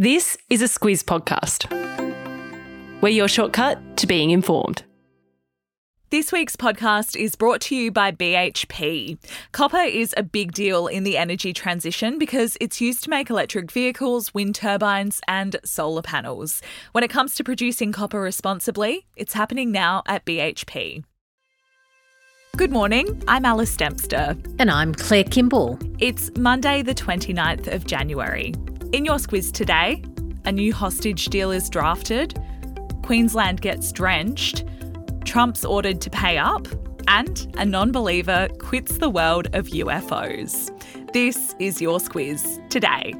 This is a Squiz podcast. We're your shortcut to being informed. This week's podcast is brought to you by BHP. Copper is a big deal in the energy transition because it's used to make electric vehicles, wind turbines, and solar panels. When it comes to producing copper responsibly, it's happening now at BHP. Good morning, I'm Alice Dempster. And I'm Claire Kimball. It's Monday, the 29th of January. In your squiz today, a new hostage deal is drafted, Queensland gets drenched, Trump's ordered to pay up, and a non believer quits the world of UFOs. This is your squiz today.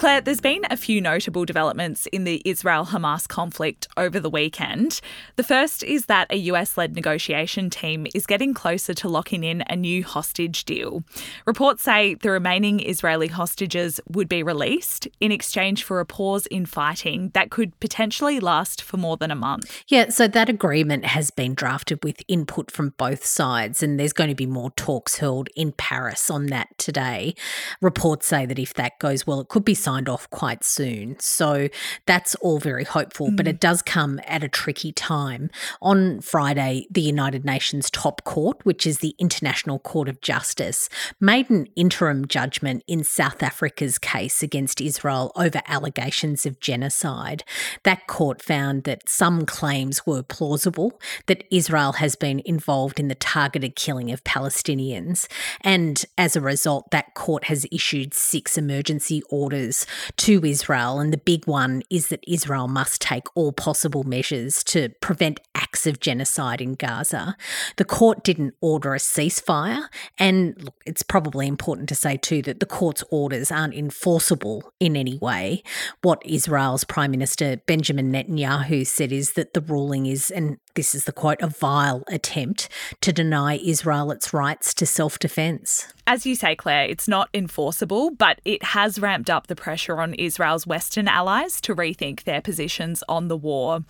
Claire, there's been a few notable developments in the Israel Hamas conflict over the weekend. The first is that a US led negotiation team is getting closer to locking in a new hostage deal. Reports say the remaining Israeli hostages would be released in exchange for a pause in fighting that could potentially last for more than a month. Yeah, so that agreement has been drafted with input from both sides, and there's going to be more talks held in Paris on that today. Reports say that if that goes well, it could be signed off quite soon. So that's all very hopeful, mm. but it does come at a tricky time. On Friday, the United Nations Top Court, which is the International Court of Justice, made an interim judgment in South Africa's case against Israel over allegations of genocide. That court found that some claims were plausible, that Israel has been involved in the targeted killing of Palestinians. And as a result, that court has issued six emergency orders to Israel. And the big one is that Israel must take all possible measures to prevent acts of genocide in Gaza. The court didn't order a ceasefire. And look, it's probably important to say too that the court's orders aren't enforceable in any way. What Israel's Prime Minister Benjamin Netanyahu said is that the ruling is, and this is the quote, a vile attempt to deny Israel its rights to self defense. As you say, Claire, it's not enforceable, but it has ramped up the pressure on Israel's Western allies to rethink their positions on the war.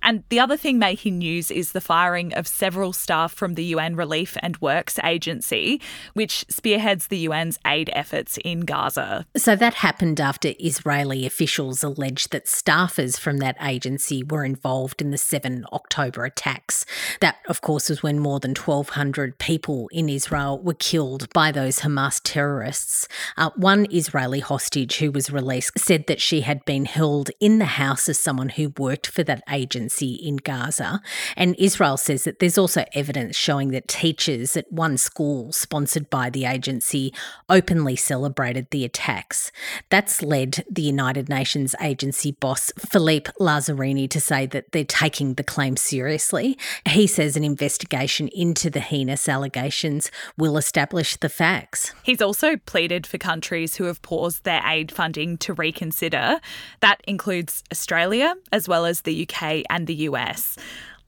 And the other thing making news is the firing of several staff from the UN Relief and Works Agency, which spearheads the UN's aid efforts in Gaza. So that happened after Israeli officials alleged that staffers from that agency were involved in the 7 October attacks. That, of course, was when more than 1,200 people in Israel were killed by those Hamas terrorists. Uh, one Israeli hostage who was released said that she had been held in the house of someone who worked for that agency in Gaza. And Israel says that there's also evidence showing that teachers at one school sponsored by the agency openly celebrated the attacks. That's led the United Nations agency boss Philippe Lazzarini to say that they're taking the claim seriously. He says an investigation into the heinous allegations will establish the facts. He's also pleaded for countries who have paused their aid funding to reconsider. That includes Australia, as well as the UK and the US.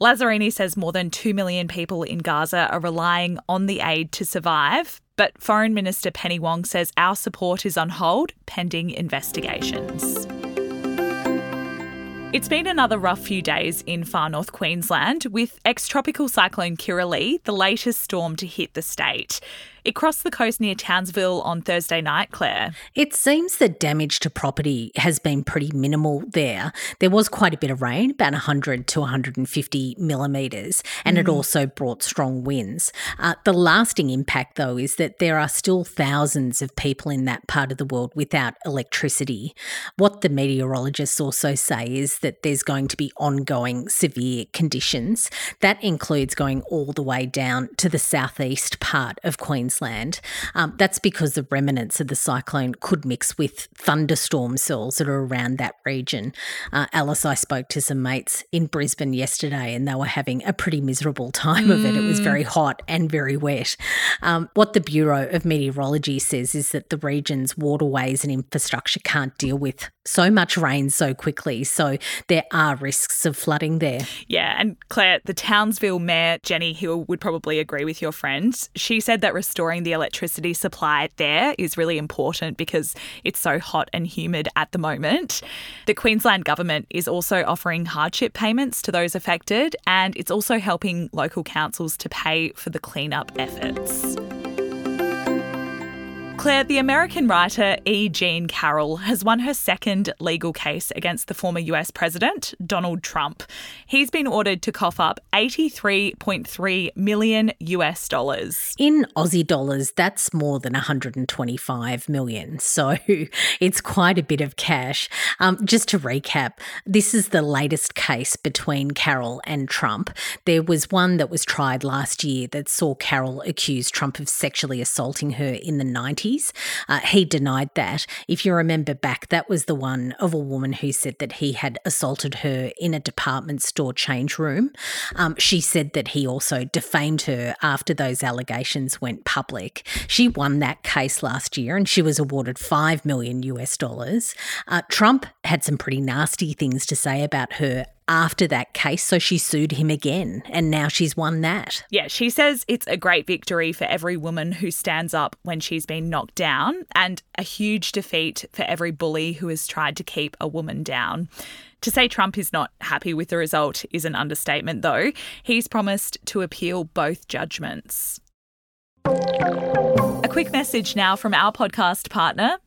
Lazzarini says more than 2 million people in Gaza are relying on the aid to survive, but Foreign Minister Penny Wong says our support is on hold pending investigations. It's been another rough few days in far north Queensland, with ex tropical cyclone Kirrily, the latest storm to hit the state. It crossed the coast near Townsville on Thursday night, Claire. It seems the damage to property has been pretty minimal there. There was quite a bit of rain, about 100 to 150 millimetres, and mm. it also brought strong winds. Uh, the lasting impact, though, is that there are still thousands of people in that part of the world without electricity. What the meteorologists also say is that there's going to be ongoing severe conditions. That includes going all the way down to the southeast part of Queensland. Um, that's because the remnants of the cyclone could mix with thunderstorm cells that are around that region. Uh, Alice, I spoke to some mates in Brisbane yesterday and they were having a pretty miserable time mm. of it. It was very mm. hot and very wet. Um, what the Bureau of Meteorology says is that the region's waterways and infrastructure can't deal with so much rain so quickly. So there are risks of flooding there. Yeah. And Claire, the Townsville Mayor, Jenny Hill, would probably agree with your friend. She said that restoring the electricity supply there is really important because it's so hot and humid at the moment. The Queensland government is also offering hardship payments to those affected, and it's also helping local councils to pay for the cleanup efforts. Claire, the American writer E. Jean Carroll has won her second legal case against the former US president, Donald Trump. He's been ordered to cough up 83.3 million US dollars. In Aussie dollars, that's more than 125 million. So it's quite a bit of cash. Um, just to recap, this is the latest case between Carroll and Trump. There was one that was tried last year that saw Carroll accuse Trump of sexually assaulting her in the 90s. Uh, he denied that. If you remember back, that was the one of a woman who said that he had assaulted her in a department store change room. Um, she said that he also defamed her after those allegations went public. She won that case last year and she was awarded 5 million US dollars. Uh, Trump had some pretty nasty things to say about her after that case, so she sued him again, and now she's won that. Yeah, she says it's a great victory for every woman who stands up when she's been knocked down, and a huge defeat for every bully who has tried to keep a woman down. To say Trump is not happy with the result is an understatement, though. He's promised to appeal both judgments. A quick message now from our podcast partner,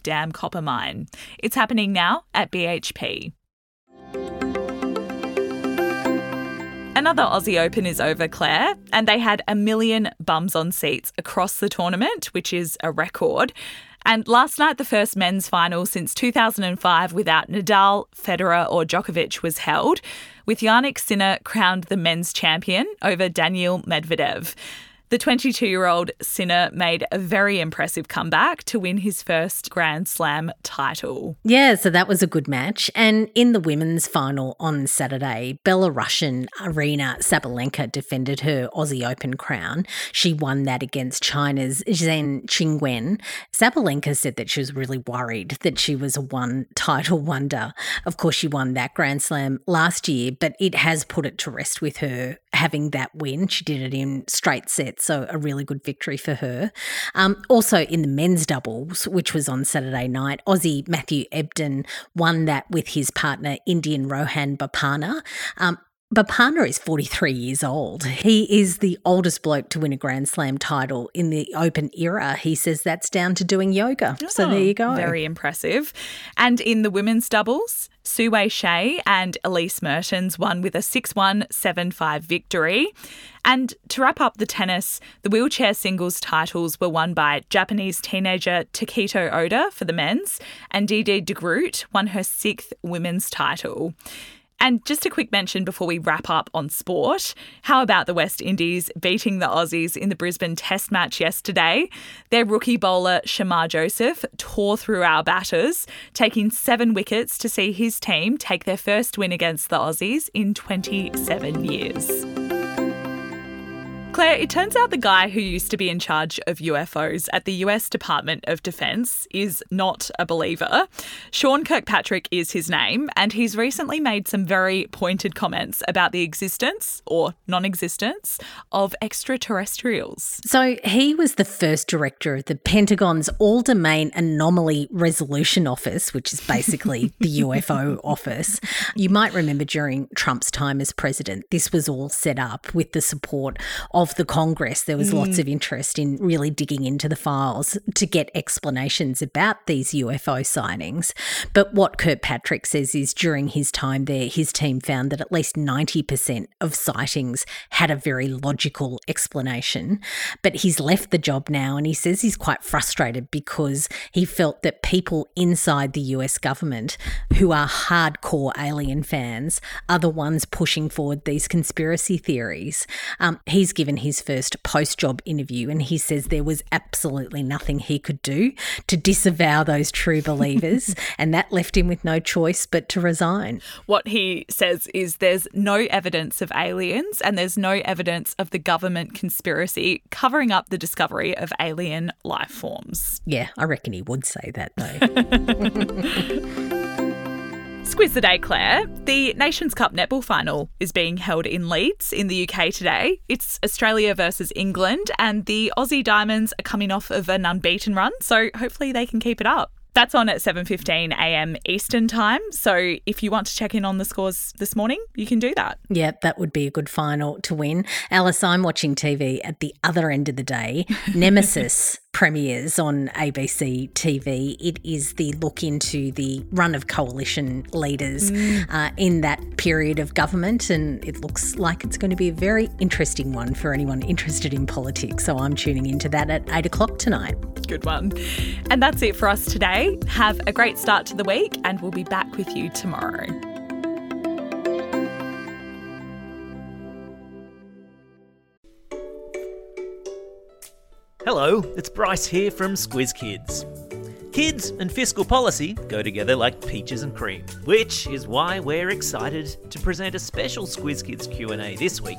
Dam copper mine. It's happening now at BHP. Another Aussie Open is over, Claire, and they had a million bums on seats across the tournament, which is a record. And last night, the first men's final since 2005 without Nadal, Federer, or Djokovic was held, with Jannik Sinner crowned the men's champion over Daniil Medvedev. The 22 year old Sinner made a very impressive comeback to win his first Grand Slam title. Yeah, so that was a good match. And in the women's final on Saturday, Belarusian Aryna Sabalenka defended her Aussie Open crown. She won that against China's Zheng Qinwen. Sabalenka said that she was really worried that she was a one title wonder. Of course, she won that Grand Slam last year, but it has put it to rest with her having that win. She did it in straight sets, so a really good victory for her. Um, also in the men's doubles, which was on Saturday night, Aussie Matthew Ebden won that with his partner Indian Rohan Bopanna. Um, Bopanna is 43 years old. He is the oldest bloke to win a Grand Slam title in the Open era. He says that's down to doing yoga. Oh, so there oh, you go. Very impressive. And in the women's doubles, Su Wei Hsieh and Elise Mertens won with a 6 1 7 5 victory. And to wrap up the tennis, the wheelchair singles titles were won by Japanese teenager Tokito Oda for the men's, and Diede de Groot won her sixth women's title. And just a quick mention before we wrap up on sport how about the West Indies beating the Aussies in the Brisbane Test match yesterday? Their rookie bowler, Shamar Joseph, tore through our batters, taking seven wickets to see his team take their first win against the Aussies in 27 years. Claire, it turns out the guy who used to be in charge of UFOs at the US Department of Defense is not a believer. Sean Kirkpatrick is his name, and he's recently made some very pointed comments about the existence or non existence of extraterrestrials. So he was the first director of the Pentagon's All Domain Anomaly Resolution Office, which is basically the UFO office. You might remember during Trump's time as president, this was all set up with the support of of the Congress, there was mm. lots of interest in really digging into the files to get explanations about these UFO sightings. But what Kirkpatrick says is during his time there, his team found that at least 90% of sightings had a very logical explanation. But he's left the job now and he says he's quite frustrated because he felt that people inside the US government who are hardcore alien fans are the ones pushing forward these conspiracy theories. Um, he's given given his first post job interview, and he says there was absolutely nothing he could do to disavow those true believers, and that left him with no choice but to resign. What he says is there's no evidence of aliens and there's no evidence of the government conspiracy covering up the discovery of alien life forms. Yeah, I reckon he would say that though. Squiz the day, Claire. The Nations Cup netball final is being held in Leeds in the UK today. It's Australia versus England, and the Aussie Diamonds are coming off of an unbeaten run, so hopefully they can keep it up. That's on at 7:15 a.m. Eastern Time. So if you want to check in on the scores this morning, you can do that. Yeah, that would be a good final to win. Alice, I'm watching TV at the other end of the day. Nemesis premieres on ABC TV. It is the look into the run of coalition leaders mm. uh, in that period of government, and it looks like it's going to be a very interesting one for anyone interested in politics. So I'm tuning into that at eight o'clock tonight. Good one. And that's it for us today. Have a great start to the week, and we'll be back with you tomorrow. Hello, it's Bryce here from Squiz Kids. Kids and fiscal policy go together like peaches and cream, which is why we're excited to present a special Squiz Kids Q&A this week